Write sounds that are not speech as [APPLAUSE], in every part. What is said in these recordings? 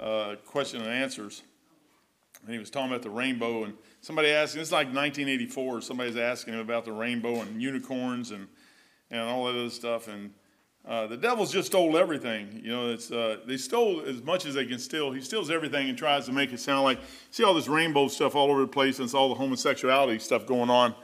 Uh, question and answers, and he was talking about the rainbow, and somebody asked, it's like 1984, somebody's asking him about the rainbow and unicorns and, and all that other stuff, and uh, the devil's just stole everything. You know, it's uh, they stole as much as they can steal. He steals everything and tries to make it sound like see all this rainbow stuff all over the place, and it's all the homosexuality stuff going on.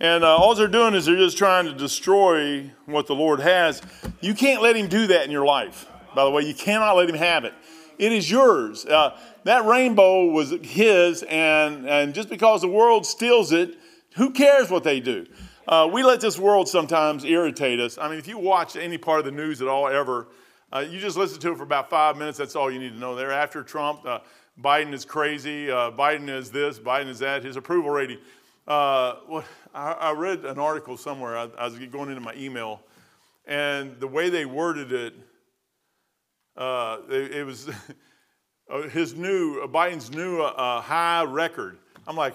And uh, all they're doing is they're just trying to destroy what the Lord has. You can't let him do that in your life. By the way, you cannot let him have it. It is yours. Uh, that rainbow was his, and, and just because the world steals it, who cares what they do? Uh, we let this world sometimes irritate us. I mean, if you watch any part of the news at all ever, uh, you just listen to it for about five minutes. That's all you need to know. There, after Trump, uh, Biden is crazy. Uh, Biden is this. Biden is that. His approval rating. Uh, what, I, I, read an article somewhere. I, I, was going into my email, and the way they worded it, uh, it, it, was [LAUGHS] uh, his new uh, Biden's new uh, high record. I'm like,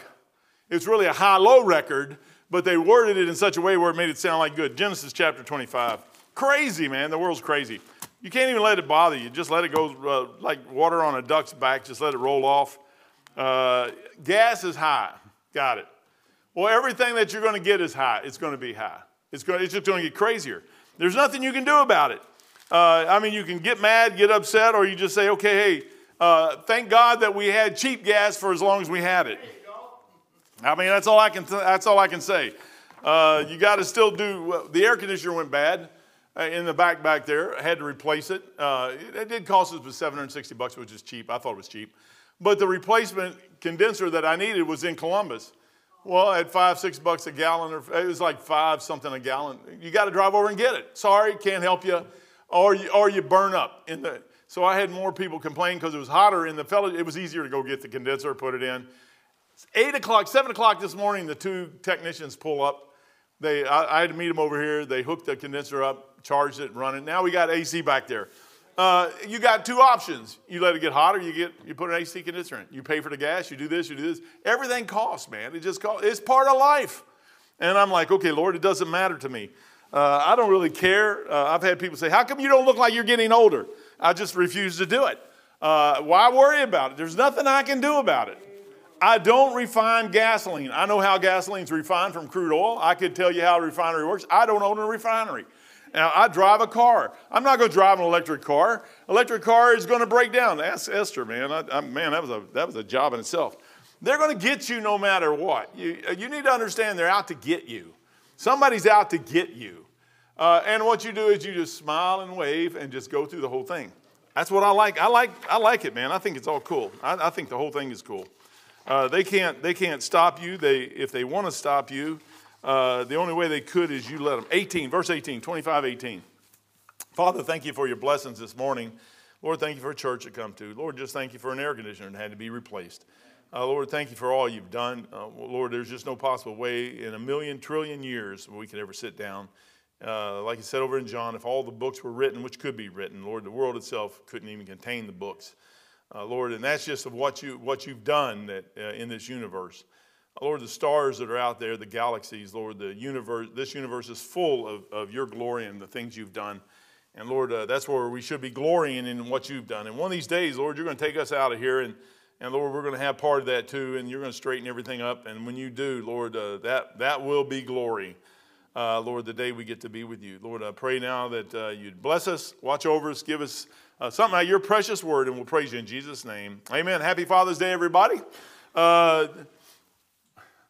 it's really a high-low record, but they worded it in such a way where it made it sound like good. Genesis chapter 25. Crazy, man. The world's crazy. You can't even let it bother you. Just let it go uh, like water on a duck's back. Just let it roll off. Uh, gas is high. Got it. Well, everything that you're going to get is high. It's going to be high. It's, going, it's just going to get crazier. There's nothing you can do about it. Uh, I mean, you can get mad, get upset, or you just say, okay, hey, uh, thank God that we had cheap gas for as long as we had it. I mean, that's all I can, th- that's all I can say. Uh, you got to still do, the air conditioner went bad uh, in the back back there. I had to replace it. Uh, it, it did cost us 760 bucks, which is cheap. I thought it was cheap. But the replacement condenser that I needed was in Columbus. Well, at five, six bucks a gallon, or it was like five something a gallon. You got to drive over and get it. Sorry, can't help you. Or you, or you burn up in the. So I had more people complain because it was hotter in the fellow. It was easier to go get the condenser, put it in. Eight o'clock, seven o'clock this morning, the two technicians pull up. They, I, I had to meet them over here. They hooked the condenser up, charged it, run it. Now we got AC back there. Uh, you got two options. You let it get hotter, you get you put an AC condenser in. You pay for the gas, you do this, you do this. Everything costs, man. It just costs. It's part of life. And I'm like, okay, Lord, it doesn't matter to me. Uh, I don't really care. Uh, I've had people say, how come you don't look like you're getting older? I just refuse to do it. Uh, why worry about it? There's nothing I can do about it. I don't refine gasoline. I know how gasoline's refined from crude oil. I could tell you how a refinery works. I don't own a refinery. Now, I drive a car. I'm not going to drive an electric car. Electric car is going to break down. Ask Esther, man. I, I, man, that was, a, that was a job in itself. They're going to get you no matter what. You, you need to understand they're out to get you. Somebody's out to get you. Uh, and what you do is you just smile and wave and just go through the whole thing. That's what I like. I like, I like it, man. I think it's all cool. I, I think the whole thing is cool. Uh, they, can't, they can't stop you. They, if they want to stop you, uh, the only way they could is you let them. 18, verse 18, 25, 18. Father, thank you for your blessings this morning. Lord, thank you for a church to come to. Lord, just thank you for an air conditioner that had to be replaced. Uh, Lord, thank you for all you've done. Uh, Lord, there's just no possible way in a million trillion years we could ever sit down. Uh, like you said over in John, if all the books were written, which could be written, Lord, the world itself couldn't even contain the books. Uh, Lord, and that's just of what, you, what you've done that, uh, in this universe. Lord, the stars that are out there, the galaxies, Lord, the universe, this universe is full of, of your glory and the things you've done. And Lord, uh, that's where we should be glorying in what you've done. And one of these days, Lord, you're going to take us out of here, and, and Lord, we're going to have part of that too, and you're going to straighten everything up. And when you do, Lord, uh, that, that will be glory. Uh, Lord, the day we get to be with you. Lord, I pray now that uh, you'd bless us, watch over us, give us uh, something out your precious word, and we'll praise you in Jesus' name. Amen. Happy Father's Day, everybody. Uh,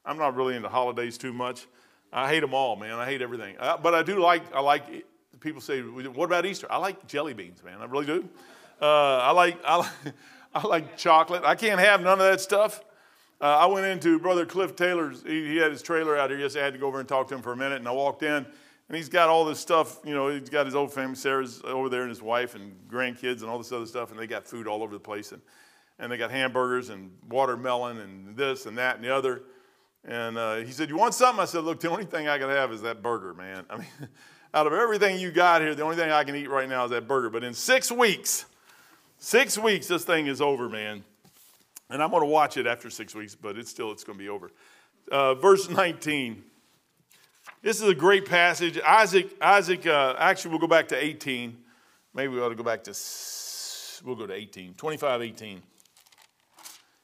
I'm not really into holidays too much. I hate them all, man. I hate everything. Uh, but I do like, I like, people say, what about Easter? I like jelly beans, man. I really do. Uh, I, like, I, like, [LAUGHS] I like chocolate. I can't have none of that stuff. Uh, I went into Brother Cliff Taylor's, he, he, had his trailer out here. Yes, I had to go over and talk to him for a minute. And I walked in, and he's got all this stuff. You know, he's got his old family, Sarah's over there, and his wife and grandkids and all this other stuff. And they got food all over the place. And, and they got hamburgers and watermelon and this and that and the other. And uh, he said, You want something? I said, Look, the only thing I can have is that burger, man. [LAUGHS] I mean, out of everything you got here, the only thing I can eat right now is that burger. But in six weeks, six weeks, this thing is over, man. And I'm going to watch it after six weeks, but it's still, it's going to be over. Uh, verse 19. This is a great passage. Isaac, Isaac, uh, actually, we'll go back to 18. Maybe we ought to go back to we'll go to 18, 25, 18.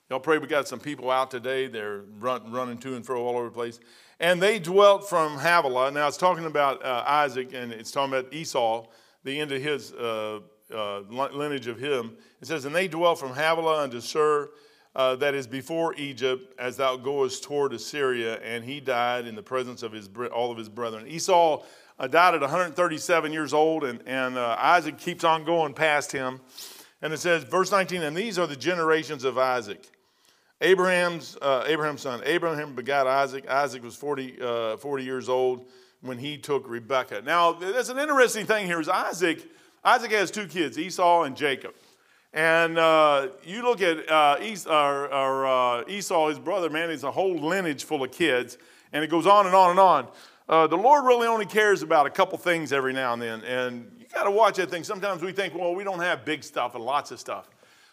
Y'all pray we got some people out today. They're run, running to and fro all over the place. And they dwelt from Havilah. Now it's talking about uh, Isaac and it's talking about Esau, the end of his uh, uh, lineage of him. It says, And they dwelt from Havilah unto Shur, uh, that is before Egypt, as thou goest toward Assyria. And he died in the presence of his, all of his brethren. Esau uh, died at 137 years old, and, and uh, Isaac keeps on going past him. And it says, verse 19, and these are the generations of Isaac. Abraham's, uh, Abraham's son. Abraham begat Isaac. Isaac was 40, uh, 40 years old when he took Rebekah. Now, there's an interesting thing here is Isaac, Isaac has two kids, Esau and Jacob. And uh, you look at uh, Esau, or, or, uh, Esau, his brother, man, he's a whole lineage full of kids. And it goes on and on and on. Uh, the Lord really only cares about a couple things every now and then. And you got to watch that thing. Sometimes we think, well, we don't have big stuff and lots of stuff.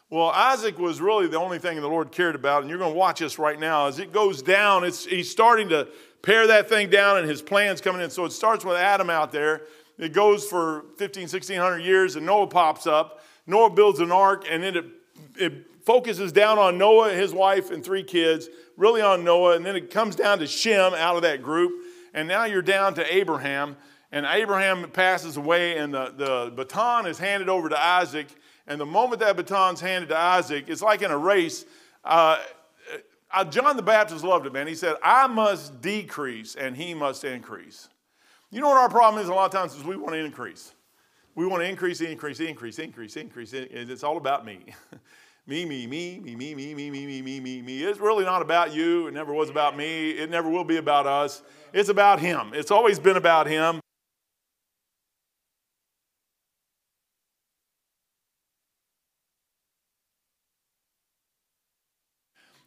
Well, Isaac was really the only thing the Lord cared about, and you're going to watch this right now. As it goes down, it's, he's starting to pare that thing down, and his plan's coming in. So it starts with Adam out there. It goes for 15, 1600 years, and Noah pops up. Noah builds an ark, and then it, it focuses down on Noah, his wife, and three kids, really on Noah, and then it comes down to Shem out of that group, and now you're down to Abraham, and Abraham passes away, and the, the baton is handed over to Isaac and the moment that baton's handed to Isaac, it's like in a race. Uh, uh, John the Baptist loved it, man. He said, I must decrease and he must increase. You know what our problem is a lot of times is we want to increase. We want to increase, increase, increase, increase, increase. It's all about me. me, me, me, me, me, me, me, me, me, me, me, me. It's really not about you. It never was about me. It never will be about us. It's about him. It's always been about him.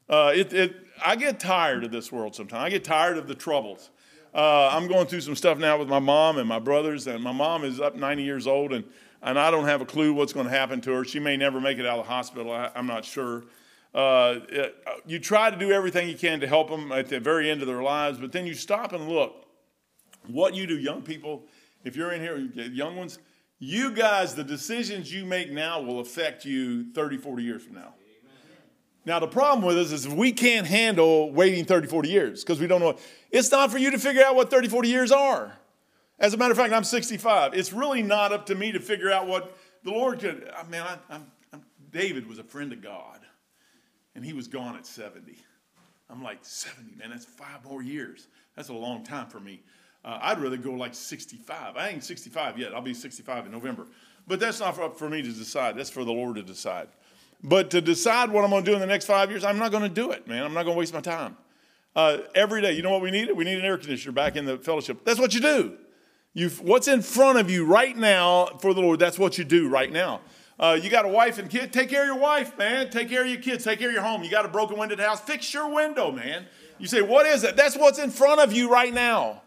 Uh, it, it, I get tired of this world sometimes. I get tired of the troubles. Uh, I'm going through some stuff now with my mom and my brothers, and my mom is up 90 years old, and, and I don't have a clue what's going to happen to her. She may never make it out of the hospital. I, am not sure. Uh, it, you try to do everything you can to help them at the very end of their lives, but then you stop and look. What you do, young people, if you're in here, young ones, you guys, the decisions you make now will affect you 30, 40 years from now. Now, the problem with us is we can't handle waiting 30, 40 years because we don't know. It's not for you to figure out what 30, 40 years are. As a matter of fact, I'm 65. It's really not up to me to figure out what the Lord could. I mean, I, I'm, I'm, David was a friend of God, and he was gone at 70. I'm like, 70, man, that's five more years. That's a long time for me. Uh, I'd rather go like 65. I ain't 65 yet. I'll be 65 in November. But that's not for, for me to decide. That's for the Lord to decide. But to decide what I'm going to do in the next five years, I'm not going to do it, man. I'm not going to waste my time. Uh, every day, you know what we need? We need an air conditioner back in the fellowship. That's what you do. You, what's in front of you right now for the Lord, that's what you do right now. Uh, you got a wife and kid, take care of your wife, man. Take care of your kids, take care of your home. You got a broken window the house, fix your window, man. You say, what is it? That's what's in front of you right now.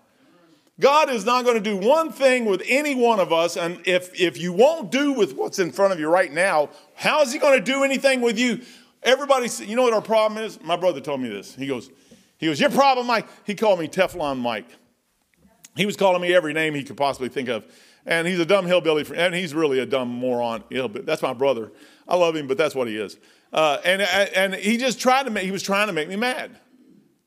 God is not going to do one thing with any one of us. And if, if you won't do with what's in front of you right now, how is He going to do anything with you? Everybody, you know what our problem is? My brother told me this. He goes, he goes, your problem, Mike. He called me Teflon Mike. He was calling me every name he could possibly think of. And he's a dumb hillbilly, and he's really a dumb moron. That's my brother. I love him, but that's what he is. Uh, and, and he just tried to make, he was trying to make me mad.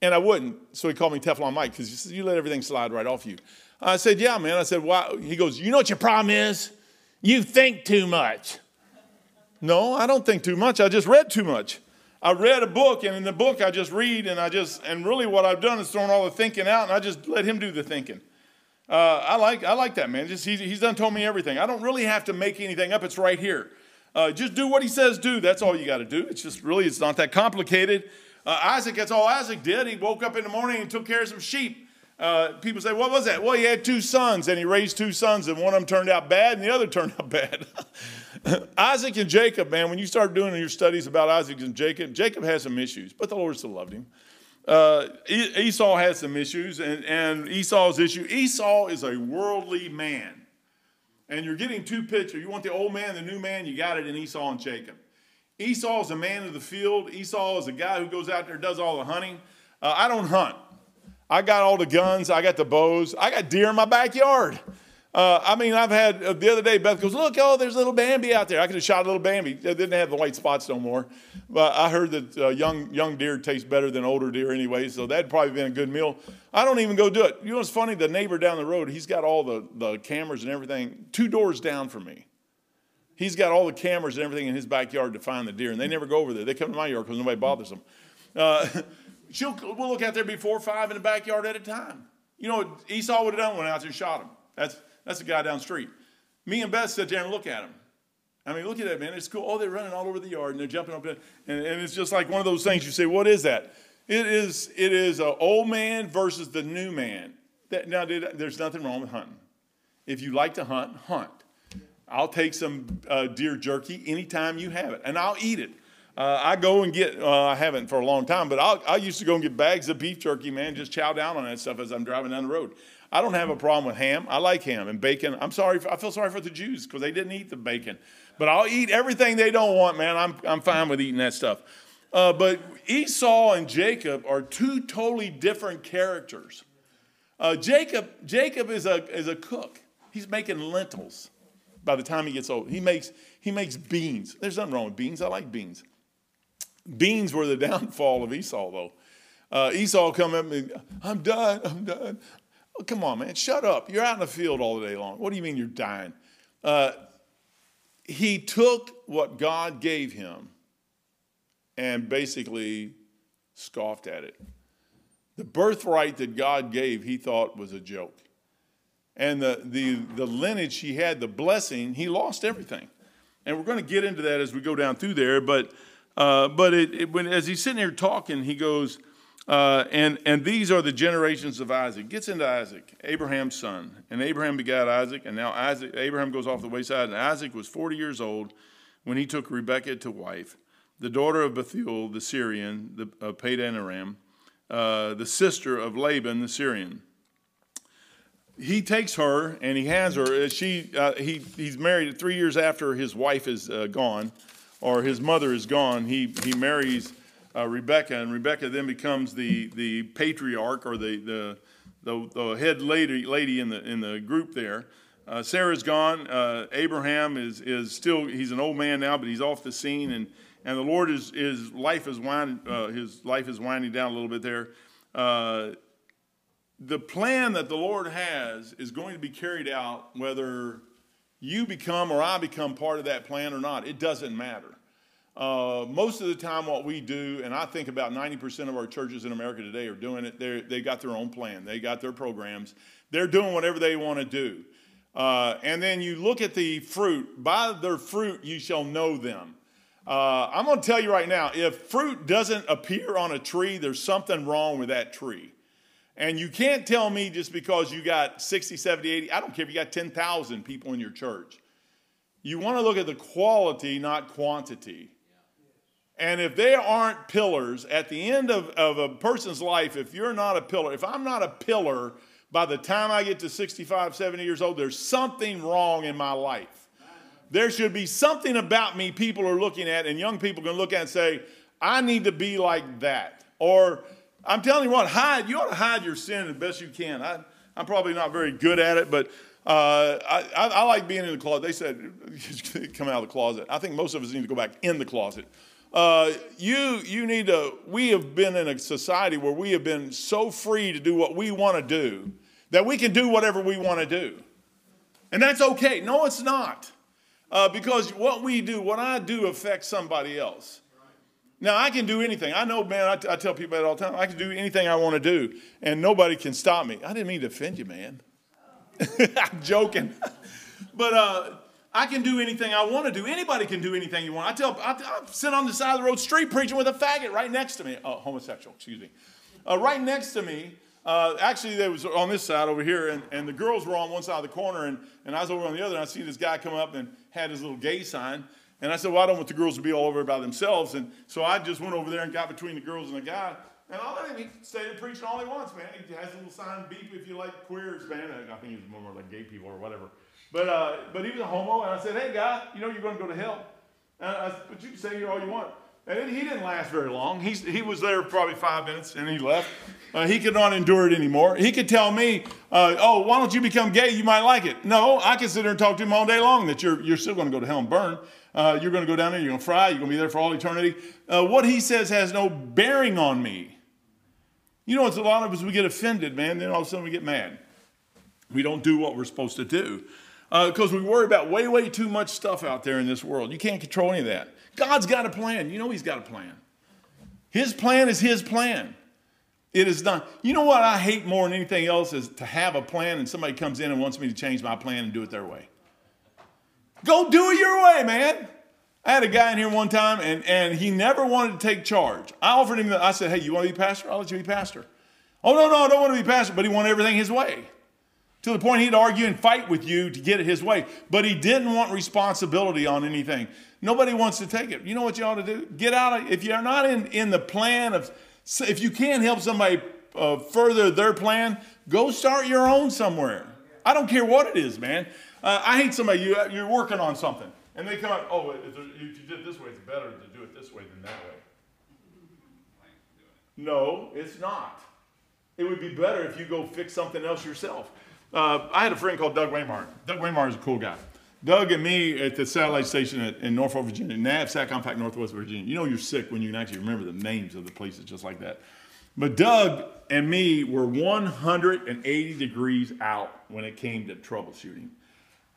And I wouldn't. So he called me Teflon Mike because you let everything slide right off you. I said, Yeah, man. I said, Why? He goes, You know what your problem is? You think too much. No, I don't think too much. I just read too much. I read a book, and in the book, I just read, and I just, and really what I've done is thrown all the thinking out, and I just let him do the thinking. Uh, I like, I like that man. Just he, he's done told me everything. I don't really have to make anything up. It's right here. Uh, just do what he says do. That's all you got to do. It's just really, it's not that complicated. Uh, Isaac, that's all Isaac did. He woke up in the morning and took care of some sheep. Uh, people say, What was that? Well, he had two sons, and he raised two sons, and one of them turned out bad, and the other [LAUGHS] turned out bad. [LAUGHS] Isaac and Jacob, man, when you start doing your studies about Isaac and Jacob, Jacob has some issues, but the Lord still loved him. Uh, Esau had some issues, and, and Esau's issue Esau is a worldly man. And you're getting two pictures. You want the old man, the new man, you got it in Esau and Jacob. Esau is a man of the field. Esau is a guy who goes out there and does all the hunting. Uh, I don't hunt. I got all the guns. I got the bows. I got deer in my backyard. Uh, I mean, I've had uh, the other day. Beth goes, "Look, oh, there's a little Bambi out there. I could have shot a little Bambi. They didn't have the white spots no more, but I heard that uh, young young deer tastes better than older deer anyway. So that'd probably been a good meal. I don't even go do it. You know what's funny? The neighbor down the road, he's got all the the cameras and everything two doors down from me. He's got all the cameras and everything in his backyard to find the deer, and they never go over there. They come to my yard because nobody bothers them. Uh, [LAUGHS] she'll we'll look out there before five in the backyard at a time. You know, Esau would have done went out there and shot him. That's that's the guy down the street. Me and Beth sit there and look at him. I mean, look at that, man. It's cool. Oh, they're running all over the yard and they're jumping up. And, and it's just like one of those things you say, what is that? It is, it is an old man versus the new man. That, now, there's nothing wrong with hunting. If you like to hunt, hunt. I'll take some uh, deer jerky anytime you have it, and I'll eat it. Uh, I go and get, uh, I haven't for a long time, but I'll, I used to go and get bags of beef jerky, man, just chow down on that stuff as I'm driving down the road. I don't have a problem with ham. I like ham and bacon. I'm sorry, for, I feel sorry for the Jews because they didn't eat the bacon. But I'll eat everything they don't want, man. I'm, I'm fine with eating that stuff. Uh, but Esau and Jacob are two totally different characters. Uh, Jacob, Jacob is a, is a cook. He's making lentils by the time he gets old. He makes, he makes beans. There's nothing wrong with beans. I like beans. Beans were the [LAUGHS] downfall of Esau, though. Uh, Esau come up and, I'm done, I'm done. Oh, come on, man, shut up. You're out in the field all the day long. What do you mean you're dying? Uh, he took what God gave him and basically scoffed at it. The birthright that God gave, he thought was a joke. And the, the, the lineage he had, the blessing, he lost everything. And we're going to get into that as we go down through there. But, uh, but it, it, when, as he's sitting here talking, he goes, uh, and, and these are the generations of Isaac. Gets into Isaac, Abraham's son. And Abraham begat Isaac, and now Isaac, Abraham goes off the wayside, and Isaac was 40 years old when he took Rebekah to wife, the daughter of Bethuel the Syrian, the, of Padan Aram, uh, the sister of Laban the Syrian. He takes her and he has her. Uh, she, uh, he, he's married three years after his wife is uh, gone, or his mother is gone. He, he marries uh, Rebecca, and Rebecca then becomes the, the patriarch or the, the, the, the head lady, lady in, the, in the group there. Uh, Sarah's gone. Uh, Abraham is, is still, he's an old man now, but he's off the scene. And, and the Lord is, is life is uh, his life is winding down a little bit there. The plan that the Lord has is going to be carried out whether you become or I become part of that plan or not. It doesn't matter. Uh, most of the time, what we do, and I think about 90% of our churches in America today are doing it, they they got their own plan, they got their programs, they're doing whatever they want to do. Uh, and then you look at the fruit, by their fruit you shall know them. Uh, I'm going to tell you right now if fruit doesn't appear on a tree, there's something wrong with that tree. And you can't tell me just because you got 60, 70, 80, I don't care if you got 10,000 people in your church. You want to look at the quality, not quantity. And if they aren't pillars, at the end of, of a person's life, if you're not a pillar, if I'm not a pillar by the time I get to 65, 70 years old, there's something wrong in my life. There should be something about me people are looking at, and young people can look at and say, I need to be like that. Or I'm telling you what, hide, you ought to hide your sin as best you can. I, I'm probably not very good at it, but uh, I, I, I, like being in the closet. They said, [LAUGHS] come out of the closet. I think most of us need to go back in the closet. Uh, you, you need to, we have been in a society where we have been so free to do what we want to do that we can do whatever we want to do. And that's okay. No, it's not. Uh, because what we do, what I do affects somebody else. Now, I can do anything. I know, man, I, t- I tell people that all the time. I can do anything I want to do, and nobody can stop me. I didn't mean to offend you, man. [LAUGHS] I'm joking. but uh, I can do anything I want to do. Anybody can do anything you want. I tell, I, I sit on the side of the road street preaching with a faggot right next to me. Oh, homosexual, excuse me. Uh, right next to me, uh, actually, they was on this side over here, and, and the girls were on one side of the corner, and, and I was over on the other, and I see this guy come up and had his little gay sign. And I said, Well, I don't want the girls to be all over by themselves. And so I just went over there and got between the girls and the guy. And I'll let him stay there preaching all he wants, man. He has a little sign, beep if you like queers, man. I think he's more like gay people or whatever. But, uh, but he was a homo, and I said, hey, guy, you know you're going to go to hell. And I, but you can say here all you want. And he didn't last very long. He's, he was there probably five minutes and he left. Uh, he could not endure it anymore. He could tell me, uh, oh, why don't you become gay? You might like it. No, I can sit there and talk to him all day long that you're, you're still going to go to hell and burn. Uh, you're going to go down there, you're going to fry, you're going to be there for all eternity. Uh, what he says has no bearing on me. You know, it's a lot of us, we get offended, man, then all of a sudden we get mad. We don't do what we're supposed to do because uh, we worry about way, way too much stuff out there in this world. You can't control any of that. God's got a plan. You know He's got a plan. His plan is His plan. It is done. You know what I hate more than anything else is to have a plan and somebody comes in and wants me to change my plan and do it their way. Go do it your way, man. I had a guy in here one time and, and he never wanted to take charge. I offered him, I said, hey, you want to be pastor? I'll let you be pastor. Oh, no, no, I don't want to be pastor, but he wanted everything his way to the point he'd argue and fight with you to get it his way. But he didn't want responsibility on anything. Nobody wants to take it. You know what you ought to do? Get out of, if you're not in, in the plan of, if you can't help somebody uh, further their plan, go start your own somewhere. I don't care what it is, man. Uh, I hate somebody, you, you're working on something, and they come out, oh, if you did it this way, it's better to do it this way than that way. No, it's not. It would be better if you go fix something else yourself. Uh, I had a friend called Doug Waymar. Doug Waymar is a cool guy. Doug and me at the satellite station at, in Norfolk, Virginia, NAV, SATCOM Northwest Virginia. You know you're sick when you can actually remember the names of the places just like that. But Doug and me were 180 degrees out when it came to troubleshooting.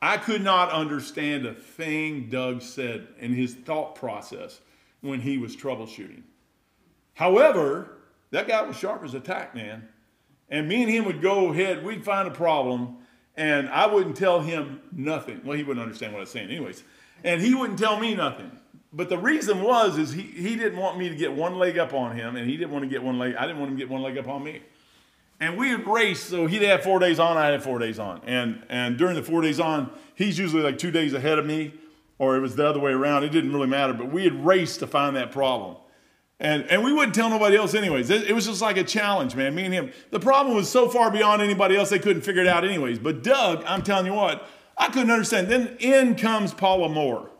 I could not understand a thing Doug said in his thought process when he was troubleshooting. However, that guy was sharp as a tack, man. And me and him would go ahead, we'd find a problem, and I wouldn't tell him nothing. Well, he wouldn't understand what I was saying, anyways. And he wouldn't tell me nothing. But the reason was is he, he didn't want me to get one leg up on him, and he didn't want to get one leg. I didn't want him to get one leg up on me. And we would race, so he'd have four days on, I had four days on. And and during the four days on, he's usually like two days ahead of me, or it was the other way around. It didn't really matter, but we had raced to find that problem. And, and we wouldn't tell nobody else anyways. It, it, was just like a challenge, man, me and him. The problem was so far beyond anybody else, they couldn't figure it out anyways. But Doug, I'm telling you what, I couldn't understand. Then in comes Paula Moore,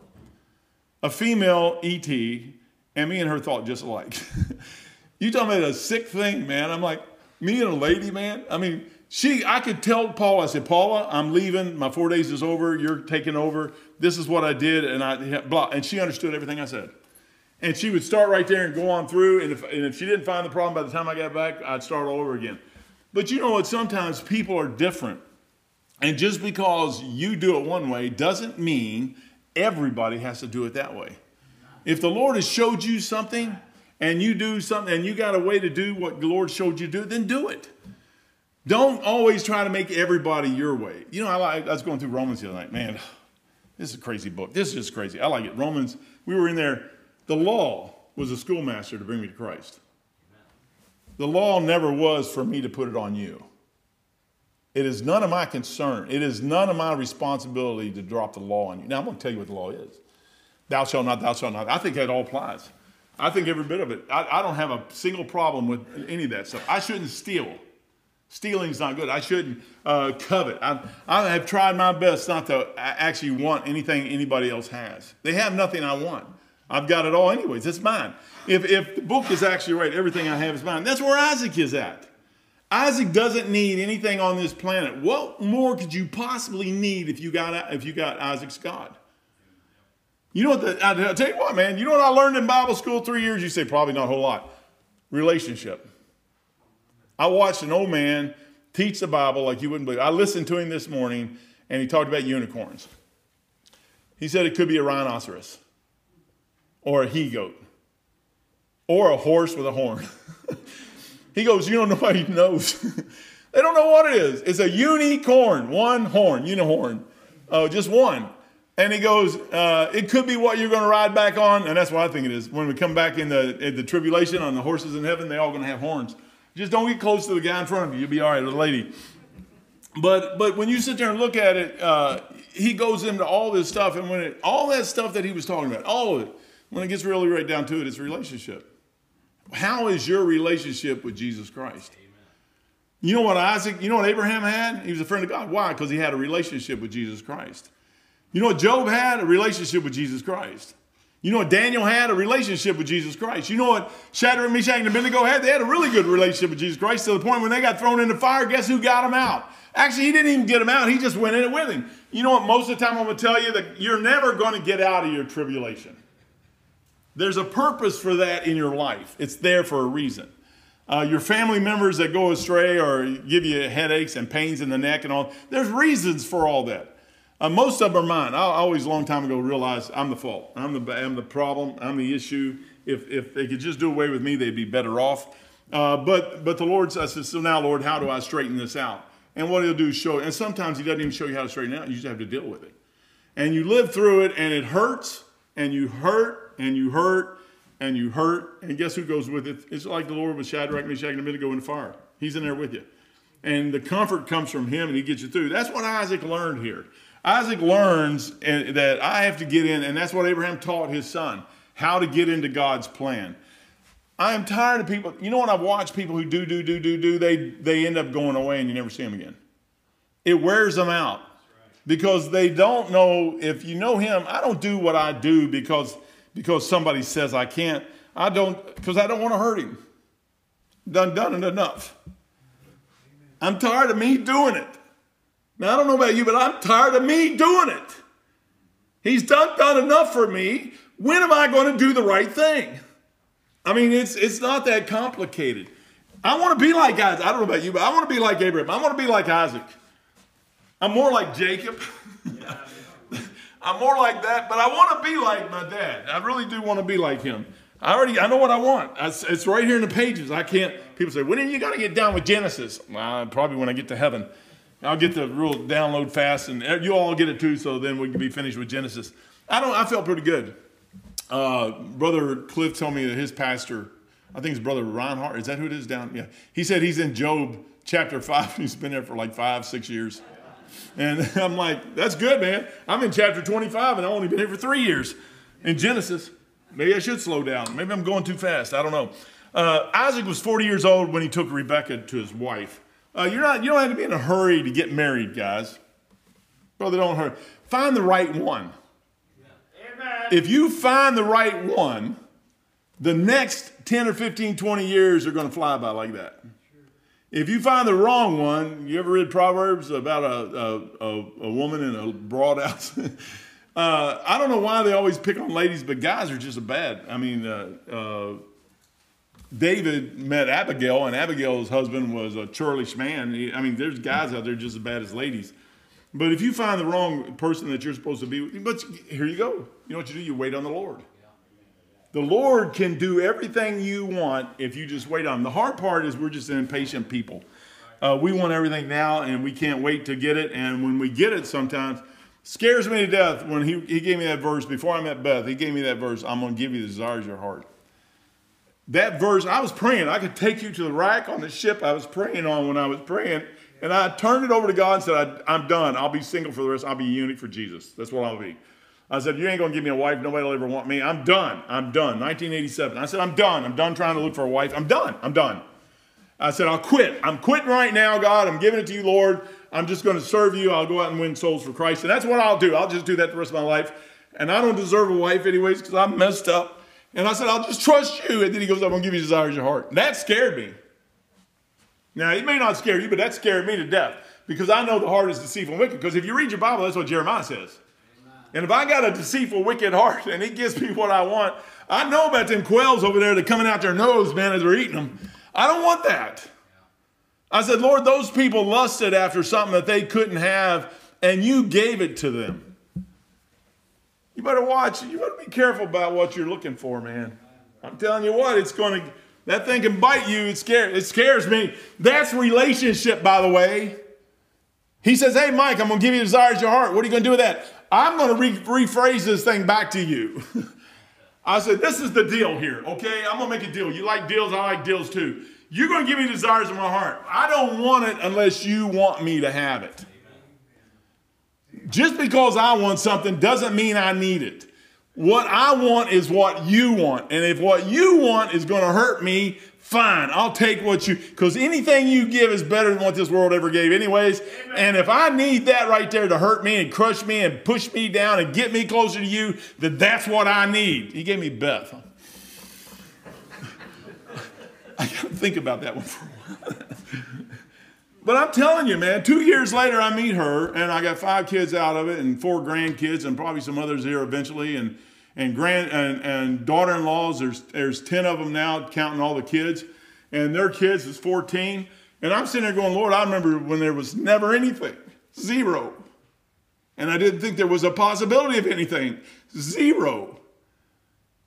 a female ET, and me and her thought just alike. [LAUGHS] you talking about a sick thing, man. I'm like, me and a lady, man. I mean, she, I could tell Paula, I said, Paula, I'm leaving. My four days is over. You're taking over. This is what I did. And I, blah. And she understood everything I said. And she would start right there and go on through. And if, and if she didn't find the problem by the time I got back, I'd start all over again. But you know what? Sometimes people are different. And just because you do it one way doesn't mean everybody has to do it that way. If the Lord has showed you something and you do something and you got a way to do what the Lord showed you to do, then do it. Don't always try to make everybody your way. You know, I, I was going through Romans the other night. Man, [SIGHS] this is a crazy book. This is just crazy. I like it. Romans, we were in there the law was a schoolmaster to bring me to Christ. The law never was for me to put it on you. It is none of my concern. It is none of my responsibility to drop the law on you. Now, I'm going to tell you what the law is. Thou shalt not, thou shalt not. I think that all applies. I think every bit of it. I, I don't have a single problem with any of that stuff. I shouldn't steal. Stealing's not good. I shouldn't uh, covet. I, I have tried my best not to actually want anything anybody else has. They have nothing I want. I've got it all anyways. It's mine. If, if the book is actually right, everything I have is mine. That's where Isaac is at. Isaac doesn't need anything on this planet. What more could you possibly need if you got, if you got Isaac's God? You know what? The, I, will tell you what, man. You know what I learned in Bible school three years? You say probably not a whole lot. Relationship. I watched an old man teach the Bible like you wouldn't believe. I listened to him this morning, and he talked about unicorns. He said it could be a rhinoceros or a he goat or a horse with a horn. [LAUGHS] he goes, You don't know nobody knows. [LAUGHS] they don't know what it is. It's a unicorn, one horn, unihorn, uh, just one. And he goes, uh, It could be what you're going to ride back on. And that's what I think it is. When we come back in the, in the tribulation on the horses in heaven, they're all going to have horns. Just don't get close to the guy in front of you. You'll be all right, the lady. But but when you sit there and look at it, uh, he goes into all this stuff, and when it, all that stuff that he was talking about, all of it, when it gets really right down to it, it's relationship. How is your relationship with Jesus Christ? Amen. You know what Isaac, you know what Abraham had? He was a friend of God. Why? Because he had a relationship with Jesus Christ. You know what Job had? A relationship with Jesus Christ. You know what Daniel had? A relationship with Jesus Christ. You know what Shadrach, Meshach, and Abednego had? They had a really good relationship with Jesus Christ to the point when they got thrown in the fire, guess who got them out? Actually, he didn't even get them out. He just went in it with him. You know what? Most of the time, I'm going to tell you that you're never going to get out of your tribulation. There's a purpose for that in your life. It's there for a reason. Uh, your family members that go astray or give you headaches and pains in the neck and all, there's reasons for all that. Uh, most of them are mine. I always, a long time ago, realized I'm the fault. I'm the, I'm the problem. I'm the issue. If, if they could just do away with me, they'd be better off. Uh, but, but the Lord says, so now, Lord, how do I straighten this out? And what he'll do is show, and sometimes he doesn't even show you how to straighten it out. You just have to deal with it. And you live through it, and it hurts, and you hurt, and you hurt, and you hurt. And guess who goes with it? It's like the Lord with Shadrach, Meshach, and Abednego in the fire. He's in there with you. And the comfort comes from him, and he gets you through. That's what Isaac learned here. Isaac learns eh, that I have to get in, and that's what Abraham taught his son how to get into God's plan. I am tired of people. You know what? I've watched people who do, do, do, do, do, they, they end up going away and you never see them again. It wears them out because they don't know if you know him. I don't do what I do because, because somebody says I can't. I don't, because I don't want to hurt him. Done, done it enough. I'm tired of me doing it. Now, I don't know about you, but I'm tired of me doing it. He's done, done enough for me. When am I going to do the right thing? I mean, it's, it's not that complicated. I want to be like guys. I don't know about you, but I want to be like Abraham. I want to be like Isaac. I'm more like Jacob. [LAUGHS] I'm more like that, but I want to be like my dad. I really do want to be like him. I already, I know what I want. It's right here in the pages. I can't, people say, when are you going to get down with Genesis? Well, probably when I get to heaven. I'll get the real download fast, and you all get it too. So then we can be finished with Genesis. I don't. I felt pretty good. Uh, brother Cliff told me that his pastor, I think his brother Reinhardt, is that who it is down? Yeah. He said he's in Job chapter [LAUGHS] five. He's been there for like five, six years. And [LAUGHS] I'm like, that's good, man. I'm in chapter 25 and I've only been here for three years in Genesis. Maybe I should slow down. Maybe I'm going too fast. I don't know. Uh, Isaac was 40 years old when he took Rebekah to his wife. Uh, you're not, you don't have to be in a hurry to get married, guys. Brother, don't hurry. Find the right one. Amen. If you find the right one, the next 10 or 15, 20 years are going to fly by like that. If you find the wrong one, you ever read Proverbs about a, a, a, woman in a broad house? [LAUGHS] uh, I don't know why they always pick on ladies, but guys are just bad. I mean, uh, uh, David met Abigail, and Abigail's husband was a churlish man. I mean, there's guys out there just as bad as ladies. But if you find the wrong person that you're supposed to be with, but here you go. You know what you do? You wait on the Lord. The Lord can do everything you want if you just wait on him. The hard part is we're just impatient people. Uh, we want everything now, and we can't wait to get it. And when we get it, sometimes scares me to death. When he, he gave me that verse before I met Beth, he gave me that verse. I'm going to give you the desires of your heart that verse, I was praying. I could take you to the rack on the ship I was praying on when I was praying. And I turned it over to God and said, I'm done. I'll be single for the rest. I'll be eunuch for Jesus. That's what I'll be. I said, You ain't to give me a wife. Nobody will ever want me. I'm done. I'm done. 1987. I said, I'm done. I'm done trying to look for a wife. I'm done. I'm done. I said, I'll quit. I'm quitting right now, God. I'm giving it to you, Lord. I'm just going to serve you. I'll go out and win souls for Christ. And that's what I'll do. I'll just do that the rest of my life. And I don't deserve a wife, anyways, because I'm messed up. And I said, I'll just trust you. And then he goes, I'm to give you desires of your heart. And that scared me. Now, it may not scare you, but that scared me to death because I know the heart is deceitful and wicked. Because if you read your Bible, that's what Jeremiah says. And if I got a deceitful, wicked heart and he gives me what I want, I know about them quails over there that coming out their nose, man, as they're eating them. I don't want that. I said, Lord, those people lusted after something that they couldn't have, and you gave it to them. You better watch. You better be careful about what you're looking for, man. I'm telling you what, it's going to, that thing can bite you. It scares, it scares me. That's relationship, by the way. He says, Hey, Mike, I'm going to give you desires of your heart. What are you going to do with that? I'm going to re- rephrase this thing back to you. [LAUGHS] I said, This is the deal here, okay? I'm going to make a deal. You like deals, I like deals too. You're going to give me desires of my heart. I don't want it unless you want me to have it. Just because I want something doesn't mean I need it. What I want is what you want. And if what you want is going to hurt me, fine, I'll take what you, because anything you give is better than what this world ever gave, anyways. Amen. And if I need that right there to hurt me and crush me and push me down and get me closer to you, then that's what I need. He gave me Beth. [LAUGHS] I got to think about that one for a while. but I'm telling you, man, two years later, I meet her, and I got five kids out of it, and four grandkids, and probably some others here eventually, and and grand and, and daughter-in-laws. There's there's ten of them now, counting all the kids, and their kids is 14. And I'm sitting there going, Lord, I remember when there was never anything, zero, and I didn't think there was a possibility of anything, zero.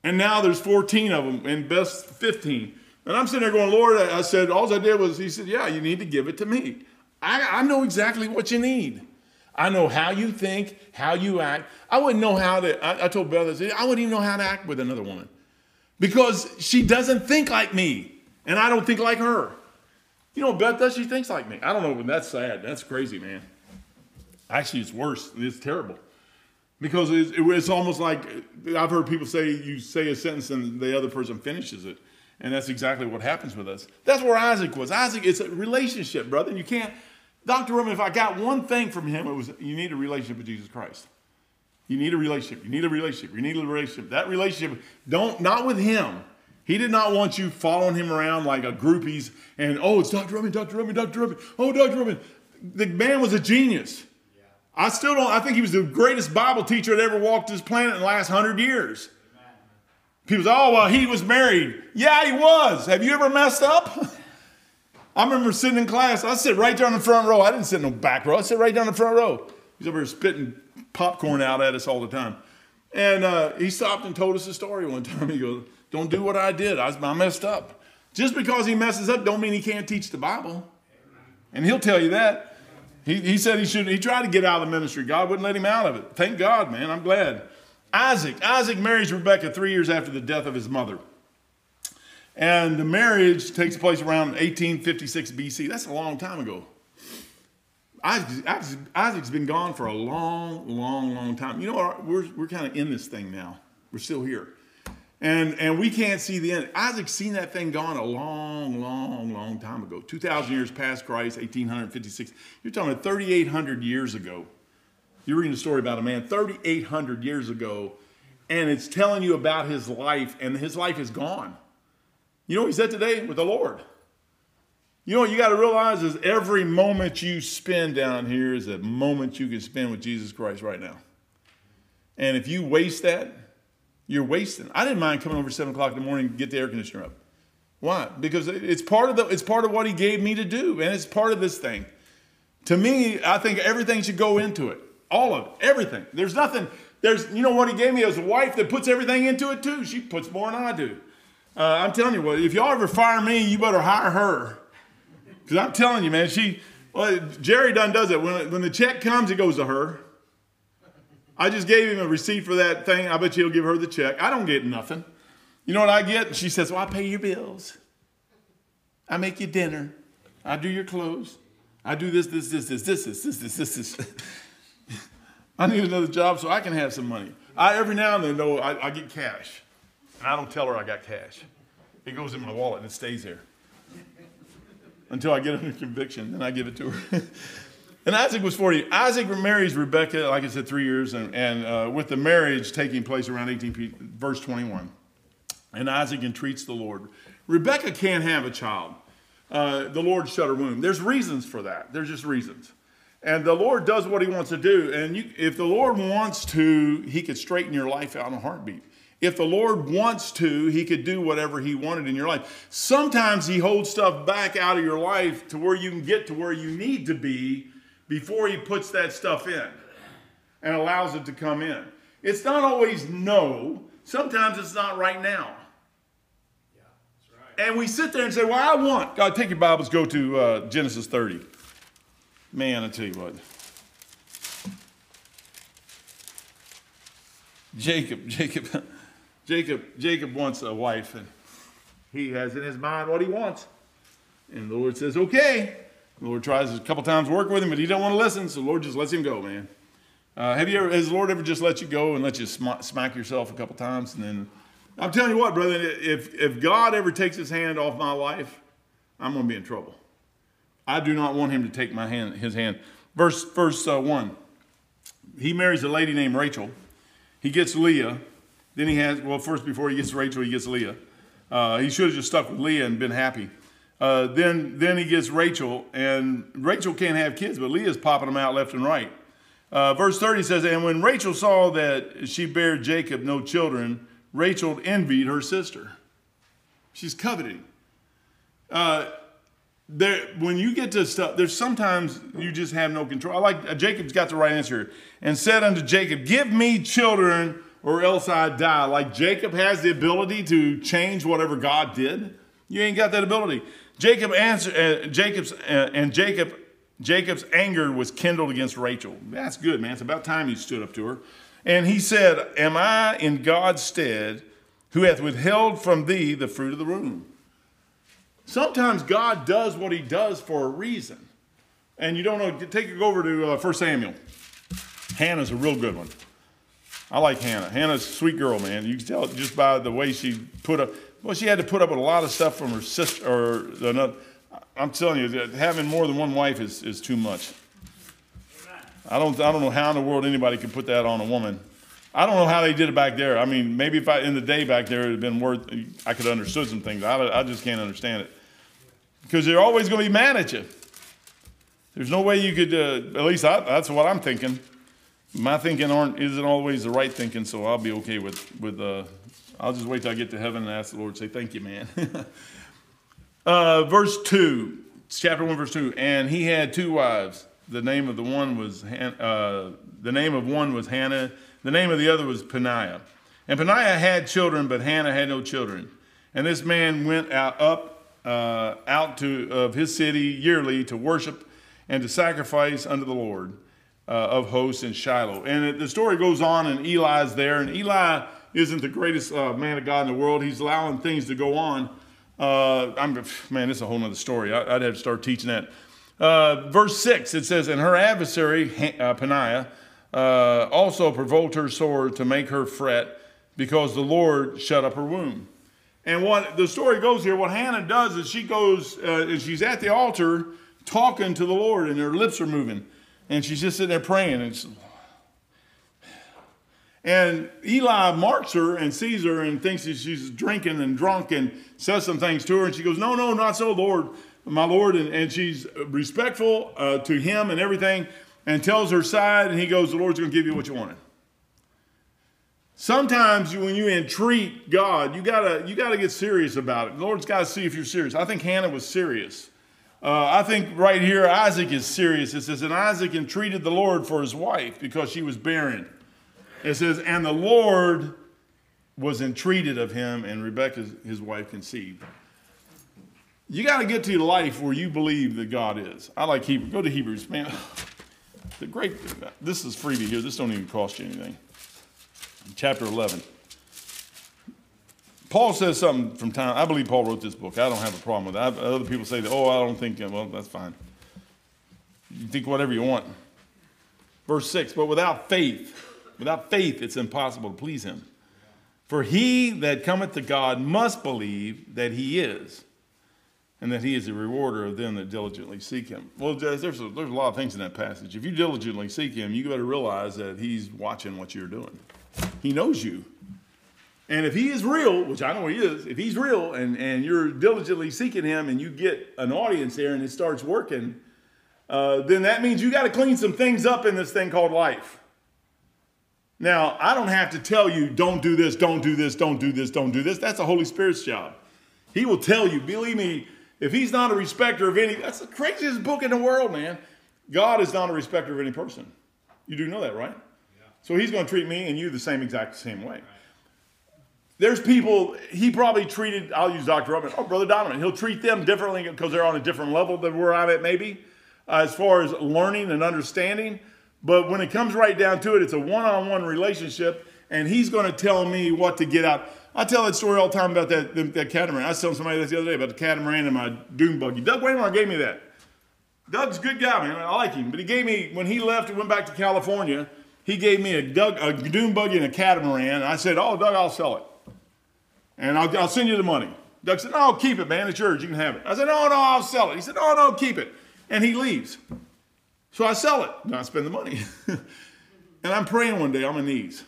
And now there's 14 of them, and best 15. And I'm sitting there going, Lord, I said, all I did was, he said, yeah, you need to give it to me. I, I know exactly what you need. I know how you think, how you act. I wouldn't know how to, I, I told Beth, I, wouldn't even know how to act with another woman because she doesn't think like me and I don't think like her. You know, Beth does, she thinks like me. I don't know, but that's sad. That's crazy, man. Actually, it's worse. It's terrible. Because it's, it's almost like I've heard people say you say a sentence and the other person finishes it. And that's exactly what happens with us. That's where Isaac was. Isaac, it's a relationship, brother. You can't, Dr. Ruckman, if I got one thing from him, it was you need a relationship with Jesus Christ. You need a relationship. You need a relationship. You need a relationship. That relationship, don't, not with him. He did not want you following him around like a groupies and, oh, it's Dr. Ruckman, Dr. Ruckman, Dr. Ruckman. Oh, Dr. Ruckman. The man was a genius. Yeah. I still don't, I think he was the greatest Bible teacher that ever walked this planet in the last hundred years. People say, oh, well, he was married. Yeah, he was. Have you ever messed up? [LAUGHS] I remember sitting in class. I sit right down the front row. I didn't sit in the back row. I sit right down the front row. He's over here spitting popcorn out at us all the time. And uh, he stopped and told us a story one time. [LAUGHS] He goes, don't do what I did. I, I messed up. Just because he messes up don't mean he can't teach the Bible. And he'll tell you that. He, he said he should. He tried to get out of the ministry. God wouldn't let him out of it. Thank God, man. I'm glad. Isaac. Isaac marries Rebecca three years after the death of his mother. And the marriage takes place around 1856 BC. That's a long time ago. Isaac, Isaac's been gone for a long, long, long time. You know, we're, we're kind of in this thing now. We're still here. And, and we can't see the end. Isaac's seen that thing gone a long, long, long time ago. 2,000 years past Christ, 1856. You're talking about 3,800 years ago. You're reading a story about a man 3,800 years ago, and it's telling you about his life, and his life is gone. You know what he said today with the Lord? You know what you got to realize is every moment you spend down here is a moment you can spend with Jesus Christ right now. And if you waste that, you're wasting. I didn't mind coming over seven o'clock in the morning to get the air conditioner up. Why? Because it's part of the it's part of what he gave me to do, and it's part of this thing. To me, I think everything should go into it. All of it, everything. There's nothing, there's, you know what he gave me as a wife that puts everything into it too. She puts more than I do. Uh, I'm telling you what, if y'all ever fire me, you better hire her. Because I'm telling you, man, she, well, Jerry Dunn does it. When, when the check comes, it goes to her. I just gave him a receipt for that thing. I bet you he'll give her the check. I don't get nothing. You know what I get? She says, Well, I pay your bills. I make you dinner. I do your clothes. I do this, this, this, this, this, this, this, this, this. this. [LAUGHS] I need another job so I can have some money. I every now and then know I, I get cash. And I don't tell her I got cash. It goes in my wallet and it stays there. Until I get [LAUGHS] under conviction, then I give it to her. [LAUGHS] and Isaac was 40. Isaac marries Rebecca, like I said, three years, and, and uh, with the marriage taking place around 18, verse 21. And Isaac entreats the Lord. Rebecca can't have a child. Uh, the Lord shut her womb. There's reasons for that. There's just reasons. And the Lord does what He wants to do. And you, if the Lord wants to, He could straighten your life out in a heartbeat. If the Lord wants to, He could do whatever He wanted in your life. Sometimes He holds stuff back out of your life to where you can get to where you need to be before He puts that stuff in and allows it to come in. It's not always no, sometimes it's not right now. Yeah, that's right. And we sit there and say, Well, I want. God, take your Bibles, go to uh, Genesis 30. Man, I tell you what. Jacob, [LAUGHS] Jacob, Jacob, Jacob wants a wife, and he has in his mind what he wants. And the Lord says, okay. The Lord tries a couple times work with him, but he don't want to listen, so the Lord just lets him go, man. Uh, have you ever, has the Lord ever just let you go and let you sm- smack yourself a couple times and then I'm telling you what, brother, if, if God ever takes his hand off my life, I'm going to be in trouble. I do not want him to take my hand, his hand. Verse, verse uh, 1. He marries a lady named Rachel. He gets Leah. Then he has, well, first before he gets Rachel, he gets Leah. Uh, he should have just stuck with Leah and been happy. Uh, then, then he gets Rachel, and Rachel can't have kids, but Leah's popping them out left and right. Uh, verse 30 says, And when Rachel saw that she bare Jacob no children, Rachel envied her sister. She's coveting. Uh, there, when you get to stuff, there's sometimes you just have no control. I like uh, Jacob's got the right answer and said unto Jacob, Give me children, or else I die. Like Jacob has the ability to change whatever God did. You ain't got that ability. Jacob answered, uh, Jacob's uh, and Jacob, Jacob's anger was kindled against Rachel. That's good, man. It's about time he stood up to her. And he said, Am I in God's stead, who hath withheld from thee the fruit of the womb? Sometimes God does what he does for a reason. And you don't know, take it over to uh, 1 Samuel. Hannah's a real good one. I like Hannah. Hannah's a sweet girl, man. You can tell just by the way she put up, well, she had to put up with a lot of stuff from her sister, or another. I'm telling you, having more than one wife is, is too much. I don't, I don't know how in the world anybody could put that on a woman. I don't know how they did it back there. I mean, maybe if I in the day back there it would have been worth. I could have understood some things. I, I just can't understand it because they're always going to be mad at you. There's no way you could. Uh, at least I, that's what I'm thinking. My thinking aren't isn't always the right thinking, so I'll be okay with with. Uh, I'll just wait till I get to heaven and ask the Lord, say, "Thank you, man." [LAUGHS] uh, verse two, chapter one, verse two, and he had two wives. The name of the one was uh, the name of one was Hannah the name of the other was Peninnah. And Peninnah had children, but Hannah had no children. And this man went out up uh, out to of his city yearly to worship and to sacrifice unto the Lord uh, of hosts in Shiloh. And it, the story goes on, and Eli's there, and Eli isn't the greatest uh, man of God in the world. He's allowing things to go on. Uh, I'm man, it's a whole other story. I, would have to start teaching that. Uh, verse six, it says, "And her adversary uh, Peninnah." uh, also provoked her sore to make her fret because the Lord shut up her womb. And what the story goes here, what Hannah does is she goes, uh, and she's at the altar talking to the Lord, and her lips are moving. And she's just sitting there praying. And, and Eli marks her and sees her and thinks that she's drinking and drunk and says some things to her. And she goes, No, no, not so, Lord, my Lord. And, and she's respectful uh, to him and everything and tells her side, and he goes, The Lord's going to give you what you wanted. Sometimes when you entreat God, you gotta you gotta get serious about it. The Lord's got to see if you're serious. I think Hannah was serious. Uh, I think right here Isaac is serious. It says, and Isaac entreated the Lord for his wife because she was barren. It says, and the Lord was entreated of him, and Rebekah, his wife, conceived. You got to get to life where you believe that God is. I like Hebrew. Go to Hebrews, man. [LAUGHS] The great, this is freebie here. This don't even cost you anything. Chapter 11. Paul says something from time. I believe Paul wrote this book. I don't have a problem with that. Other people say that, oh, I don't think, well, that's fine. You think whatever you want. Verse 6 But without faith, without faith, it's impossible to please him. For he that cometh to God must believe that he is, and that he is a rewarder of them that diligently seek him. Well, there's a, there's a lot of things in that passage. If you diligently seek him, you better realize that he's watching what you're doing. He knows you. And if he is real, which I know he is, if he's real and, and you're diligently seeking him and you get an audience there and it starts working, uh, then that means you got to clean some things up in this thing called life. Now, I don't have to tell you, don't do this, don't do this, don't do this, don't do this. That's the Holy Spirit's job. He will tell you, believe me, if he's not a respecter of any, that's the craziest book in the world, man. God is not a respecter of any person. You do know that, right? Yeah. So he's going to treat me and you the same exact same way. Right. There's people, he probably treated, I'll use Dr. Ruckman, oh, Brother Donovan. He'll treat them differently because they're on a different level than where I'm at, maybe, uh, as far as learning and understanding. But when it comes right down to it, it's a one on one relationship, and he's going to tell me what to get out. I tell that story all the time about that, that catamaran. I was telling somebody this the other day about the catamaran and my dune buggy. Doug Waymar gave me that. Doug's a good guy, man. I like him. But he gave me, when he left and went back to California, he gave me a, Doug, a dune buggy and a catamaran. I said, Oh, Doug, I'll sell it. And I'll, I'll send you the money. Doug said, no, keep it, man. It's yours. You can have it. I said, no, no, I'll sell it. He said, no, no, keep it. And he leaves. So I sell it. And I spend the money. [LAUGHS] and I'm praying one day on my knees.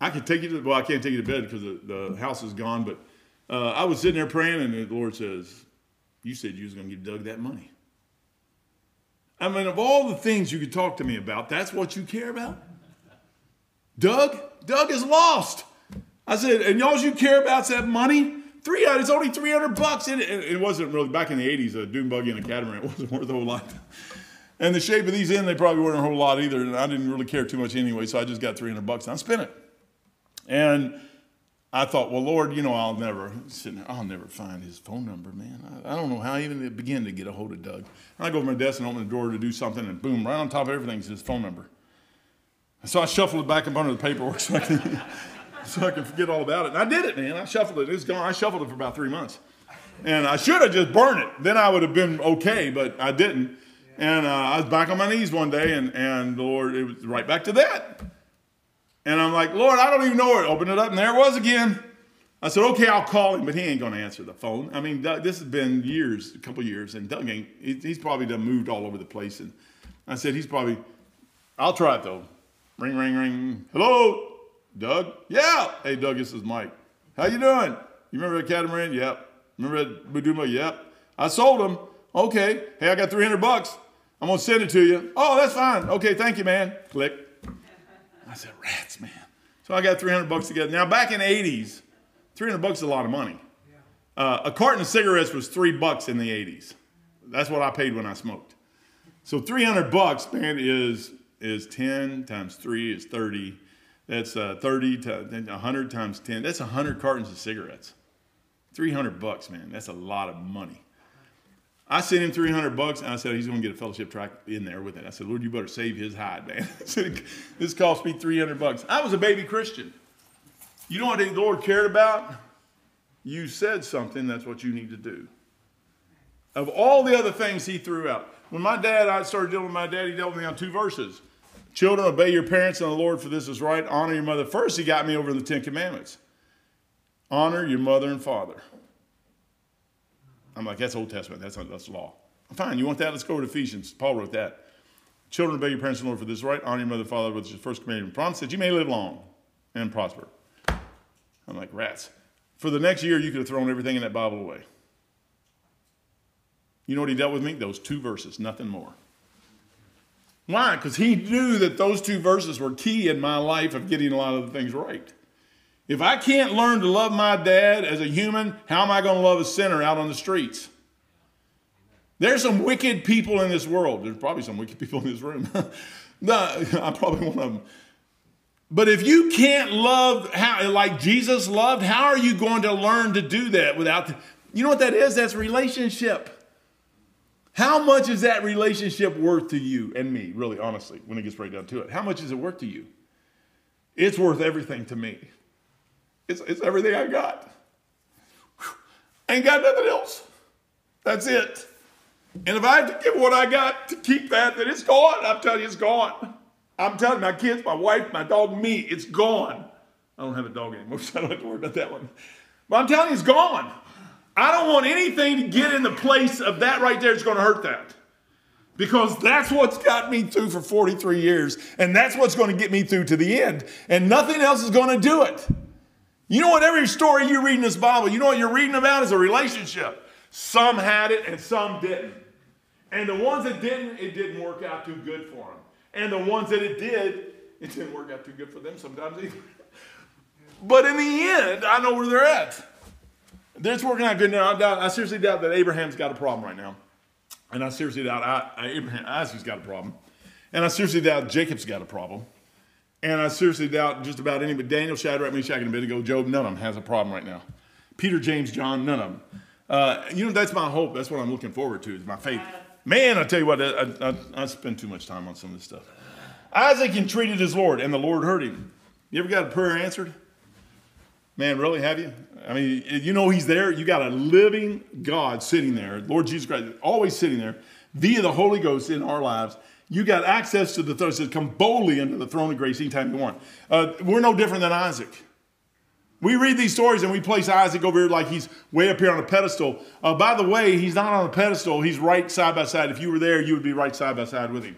I could take you to, well, I can't take you to bed because the, the house is gone, but uh, I was sitting there praying, and the Lord says, You said you was going to give Doug that money. I mean, of all the things you could talk to me about, that's what you care about? Doug? Doug is lost. I said, and y'all you care about that money? Three, uh, it's only 300 bucks. It, it wasn't really, back in the 80s, a dune buggy and a catamaran [LAUGHS] wasn't worth a whole lot. And the shape of these in, they probably weren't a whole lot either. And I didn't really care too much anyway, so I just got 300 bucks and I spent it. And I thought, well, Lord, you know, I'll never, I'll never find his phone number, man. I, I don't know how I even begin to get a hold of Doug. And I go to my desk and open the door to do something, and boom, right on top of everything is his phone number. So I shuffled it back up under the paperwork so I [LAUGHS] so I can forget all about it. And I did it, man. I shuffled it. It was gone. I shuffled it for about three months. And I should have just burned it. Then I would have been okay, but I didn't. And uh, I was back on my knees one day, and, and the Lord, it was right back to that. And I'm like, Lord, I don't even know where it. Open it up, and there it was again. I said, okay, I'll call him, but he ain't going to answer the phone. I mean, this has been years, a couple years, and Doug ain't, he's probably done moved all over the place. And I said, he's probably, I'll try it though. Ring, ring, ring. Hello, Doug? Yeah. Hey, Doug, this is Mike. How you doing? You remember that catamaran? Yep. Remember that Buduma? Yep. I sold him. Okay. Hey, I got 300 bucks. I'm going to send it to you. Oh, that's fine. Okay, thank you, man. Click. I said, rats, man. So I got 300 bucks together. Now, back in the 80s, 300 bucks is a lot of money. Uh, a carton of cigarettes was three bucks in the 80s. That's what I paid when I smoked. So 300 bucks, man, is is 10 times 3 is 30. That's uh, 30 to 100 times 10. That's 100 cartons of cigarettes. 300 bucks, man. That's a lot of money. I sent him 300 bucks and I said, he's going to get a fellowship track in there with it. I said, Lord, you better save his hide, man. [LAUGHS] this cost me 300 bucks. I was a baby Christian. You know what the Lord cared about? You said something, that's what you need to do. Of all the other things he threw out. When my dad, I started dealing with my dad, he dealt with me on two verses. Children, obey your parents and the Lord, for this is right. Honor your mother. First, he got me over the Ten Commandments. Honor your mother and father. I'm like, that's Old Testament. That's, that's law. Fine, you want that? Let's go to Ephesians. Paul wrote that. Children, obey your parents and the Lord, for this is right. Honor your mother and father, which is the first commandment. Promise that you may live long and prosper. I'm like, rats. For the next year, you could have thrown everything in that Bible away. You know what he dealt with me? Those two verses, nothing more. Why? Because he knew that those two verses were key in my life of getting a lot of the things right. If I can't learn to love my dad as a human, how am I going to love a sinner out on the streets? There's some wicked people in this world. There's probably some wicked people in this room. [LAUGHS] I'm probably one of them. But if you can't love how, like Jesus loved, how are you going to learn to do that without, the, you know what that is? That's relationship. How much is that relationship worth to you and me, really, honestly, when it gets right down to it? How much is it worth to you? It's worth everything to me. It's, it's everything I got. Whew. Ain't got nothing else. That's it. And if I have to give what I got to keep that, then it's gone. I'm telling you, it's gone. I'm telling my kids, my wife, my dog, me, it's gone. I don't have a dog anymore, [LAUGHS] so I don't have to worry about that one. But I'm telling you, it's gone. I don't want anything to get in the place of that right there that's going to hurt that. Because that's what's got me through for 43 years, and that's what's going to get me through to the end. And nothing else is going to do it. You know what? Every story you read in this Bible, you know what you're reading about is a relationship. Some had it and some didn't. And the ones that didn't, it didn't work out too good for them. And the ones that it did, it didn't work out too good for them sometimes either. But in the end, I know where they're at. It's working out good now. I, doubt, I seriously doubt that Abraham's got a problem right now. And I seriously doubt I, I, Abraham, Isaac's got a problem. And I seriously doubt Jacob's got a problem. And I seriously doubt just about any, but Daniel, Shadrach, Meshach, and Abednego, Job, none of them has a problem right now. Peter, James, John, none of them. Uh, you know, that's my hope. That's what I'm looking forward to, is my faith. Man, I tell you what, I, I, I spend too much time on some of this stuff. Isaac entreated his Lord, and the Lord heard him. You ever got a prayer answered? Man, really, have you? I mean, you know he's there. You got a living God sitting there, Lord Jesus Christ, always sitting there via the Holy Ghost in our lives. You got access to the throne. It says, come boldly into the throne of grace anytime you want. Uh, we're no different than Isaac. We read these stories and we place Isaac over here like he's way up here on a pedestal. Uh, by the way, he's not on a pedestal. He's right side by side. If you were there, you would be right side by side with him.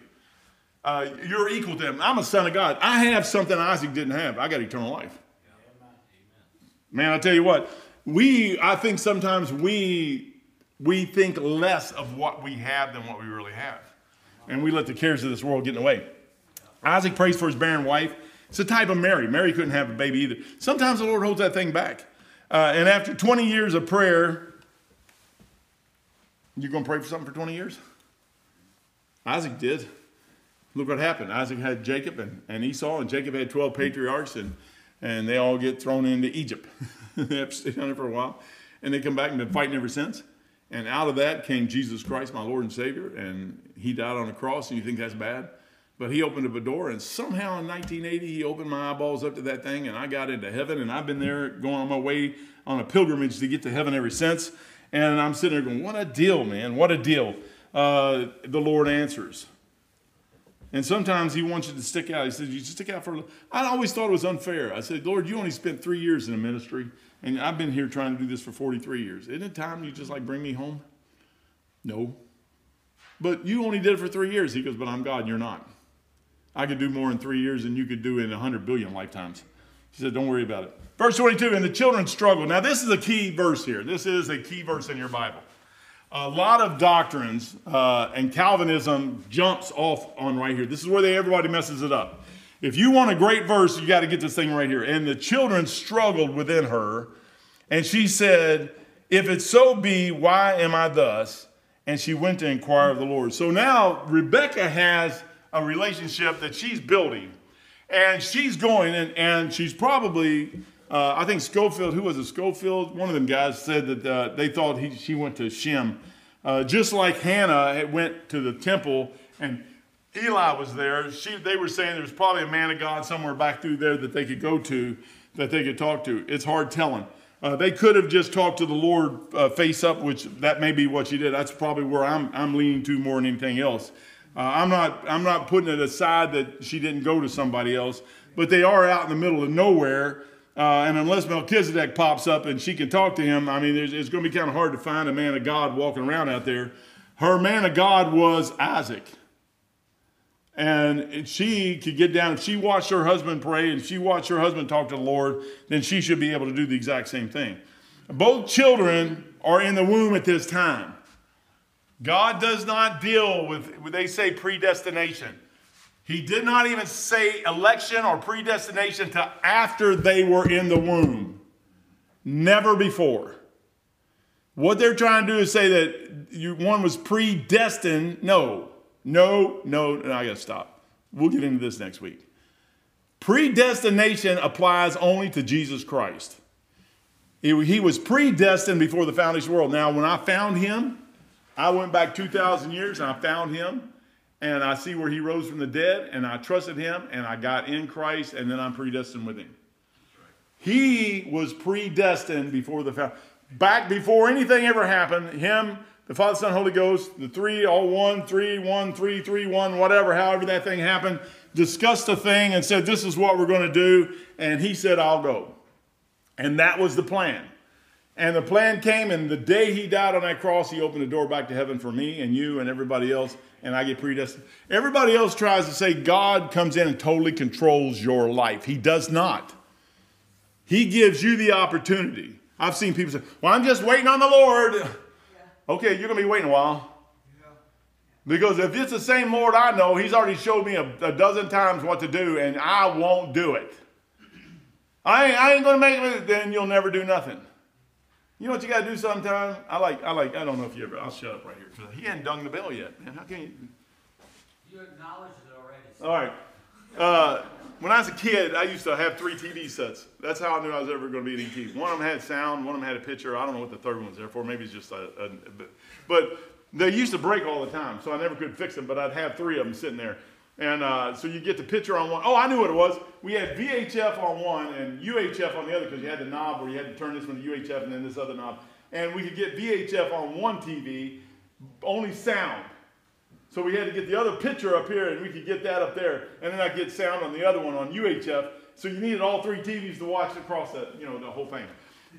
Uh, you're equal to him. I'm a son of God. I have something Isaac didn't have. I got eternal life. Man, I tell you what, we I think sometimes we we think less of what we have than what we really have. And we let the cares of this world get in the way. Isaac prays for his barren wife. It's a type of Mary. Mary couldn't have a baby either. Sometimes the Lord holds that thing back. Uh, and after 20 years of prayer, you're going to pray for something for 20 years? Isaac did. Look what happened. Isaac had Jacob and, and Esau, and Jacob had 12 patriarchs, and, and they all get thrown into Egypt. [LAUGHS] they have to stay down there for a while. And they come back and been fighting ever since. And out of that came Jesus Christ, my Lord and Savior, and he died on the cross, and you think that's bad? But he opened up a door, and somehow in 1980, he opened my eyeballs up to that thing, and I got into heaven, and I've been there going on my way on a pilgrimage to get to heaven ever since. And I'm sitting there going, What a deal, man, what a deal. Uh, the Lord answers. And sometimes he wants you to stick out. He says, You stick out for. a little. I always thought it was unfair. I said, Lord, you only spent three years in the ministry, and I've been here trying to do this for 43 years. Isn't it time you just like bring me home? No. But you only did it for three years. He goes, But I'm God you're not. I could do more in three years than you could do in 100 billion lifetimes. He said, Don't worry about it. Verse 22, and the children struggle. Now, this is a key verse here. This is a key verse in your Bible a lot of doctrines uh, and Calvinism jumps off on right here. This is where they, everybody messes it up. If you want a great verse, you got to get this thing right here. And the children struggled within her, and she said, If it so be, why am I thus? And she went to inquire of the Lord. So now Rebecca has a relationship that she's building, and she's going, and, and she's probably uh, I think Scofield, who was it? Scofield, one of them guys said that uh, they thought he, she went to Shem. Uh, just like Hannah went to the temple and Eli was there, she, they were saying there was probably a man of God somewhere back through there that they could go to, that they could talk to. It's hard telling. Uh, they could have just talked to the Lord uh, face up, which that may be what she did. That's probably where I'm, I'm leaning to more than anything else. Uh, I'm not I'm not putting it aside that she didn't go to somebody else, but they are out in the middle of nowhere uh, and unless Melchizedek pops up and she can talk to him, I mean, it's going to be kind of hard to find a man of God walking around out there. Her man of God was Isaac. And she could get down, if she watched her husband pray and she watched her husband talk to the Lord, then she should be able to do the exact same thing. Both children are in the womb at this time. God does not deal with, they say predestination. He did not even say election or predestination to after they were in the womb. Never before. What they're trying to do is say that you, one was predestined. No, no, no, no I got to stop. We'll get into this next week. Predestination applies only to Jesus Christ. He, he was predestined before the foundation of the world. Now, when I found him, I went back 2,000 years and I found him and I see where he rose from the dead, and I trusted him, and I got in Christ, and then I'm predestined with him. He was predestined before the fact. back before anything ever happened. Him, the Father, Son, Holy Ghost, the three, all one, three, one, three, three, one, whatever, however that thing happened, discussed the thing and said, "This is what we're going to do," and he said, "I'll go," and that was the plan. And the plan came, and the day he died on that cross, he opened the door back to heaven for me and you and everybody else and I get predestined. Everybody else tries to say God comes in and totally controls your life. He does not. He gives you the opportunity. I've seen people say, Well, I'm just waiting on the Lord. Yeah. Okay, you're going to be waiting a while. Because if it's the same Lord I know, He's already showed me a, a dozen times what to do, and I won't do it. I ain't, I ain't going to make it, then you'll never do nothing. You know what you got to do sometime? I like, I like, I don't know if you ever, I'll shut up right here. He hadn't dung the bell yet. Man, how can you? You acknowledged it already. So. All right. Uh, when I was a kid, I used to have three TV sets. That's how I knew I was ever going to be an ET. One of them had sound, one of them had a picture. I don't know what the third one was there for. Maybe it's just a, a but they used to break all the time, so I never could fix them. But I'd have three of them sitting there. And uh, so you get the picture on one. Oh, I knew what it was. We had VHF on one and UHF on the other because you had the knob where you had to turn this one to UHF and then this other knob. And we could get VHF on one TV, only sound. So we had to get the other picture up here and we could get that up there. And then I get sound on the other one on UHF. So you needed all three TVs to watch across the, you know, the whole thing.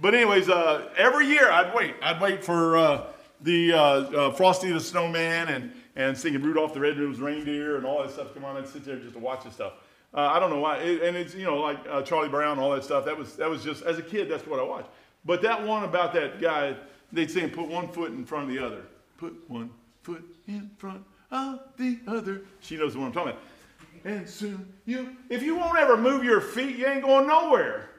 But anyways, uh, every year I'd wait. I'd wait for uh, the uh, uh, Frosty the Snowman and, and singing Rudolph the Red-Nosed Reindeer and all that stuff. Come on, I'd sit there just to watch this stuff. Uh, I don't know why. It, and it's, you know, like uh, Charlie Brown, all that stuff. That was, that was just, as a kid, that's what I watched. But that one about that guy, they'd say, put one foot in front of the other. Put one foot in front of the other. She knows what I'm talking about. And soon you, if you won't ever move your feet, you ain't going nowhere.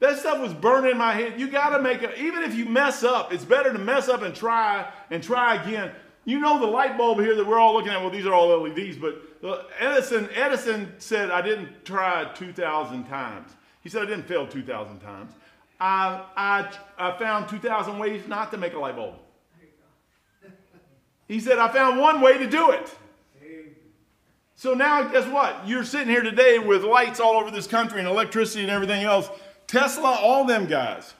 That stuff was burning in my head. You got to make it, even if you mess up, it's better to mess up and try and try again. You know the light bulb here that we're all looking at, well, these are all LEDs, but uh, Edison, Edison said, I didn't try 2,000 times. He said, I didn't fail 2,000 times. I, I, I found 2,000 ways not to make a light bulb. He said, I found one way to do it. So now, guess what? You're sitting here today with lights all over this country and electricity and everything else. Tesla, all them guys.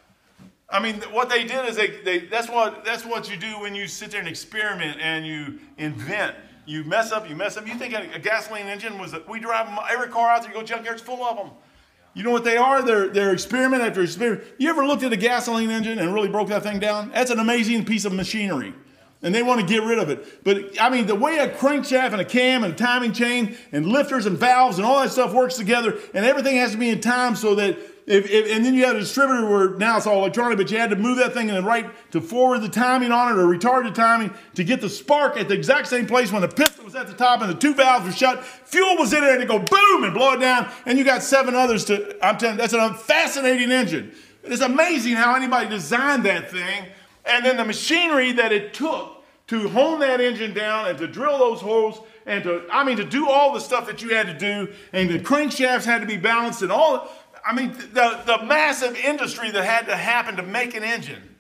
I mean, what they did is they, they that's what that's what you do when you sit there and experiment and you invent. You mess up, you mess up. You think a, a gasoline engine was? A, we drive 'em- every car out there. You go junkyards full of them. You know what they are? They're they're experiment after experiment. You ever looked at a gasoline engine and really broke that thing down? That's an amazing piece of machinery. And they want to get rid of it. But I mean, the way a crankshaft and a cam and a timing chain and lifters and valves and all that stuff works together, and everything has to be in time so that if, if and then you have a distributor where now it's all electronic, but you had to move that thing in the right to forward the timing on it or retard the timing to get the spark at the exact same place when the piston was at the top and the two valves were shut. Fuel was in there and it go boom and blow it down, and you got seven others to. I'm telling you, that's a fascinating engine. It's amazing how anybody designed that thing, and then the machinery that it took to hone that engine down and to drill those holes and to, I mean, to do all the stuff that you had to do, and the crankshafts had to be balanced and all. I mean, the, the massive industry that had to happen to make an engine.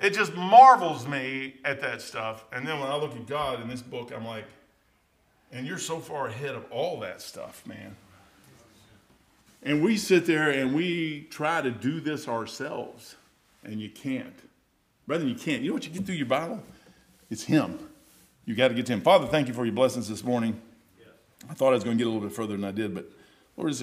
It just marvels me at that stuff. And then when I look at God in this book, I'm like, and you're so far ahead of all that stuff, man. And we sit there and we try to do this ourselves, and you can't. Brethren, you can't. You know what you get through your Bible? It's Him. You got to get to Him. Father, thank you for your blessings this morning. I thought I was going to get a little bit further than I did, but Lord, it's a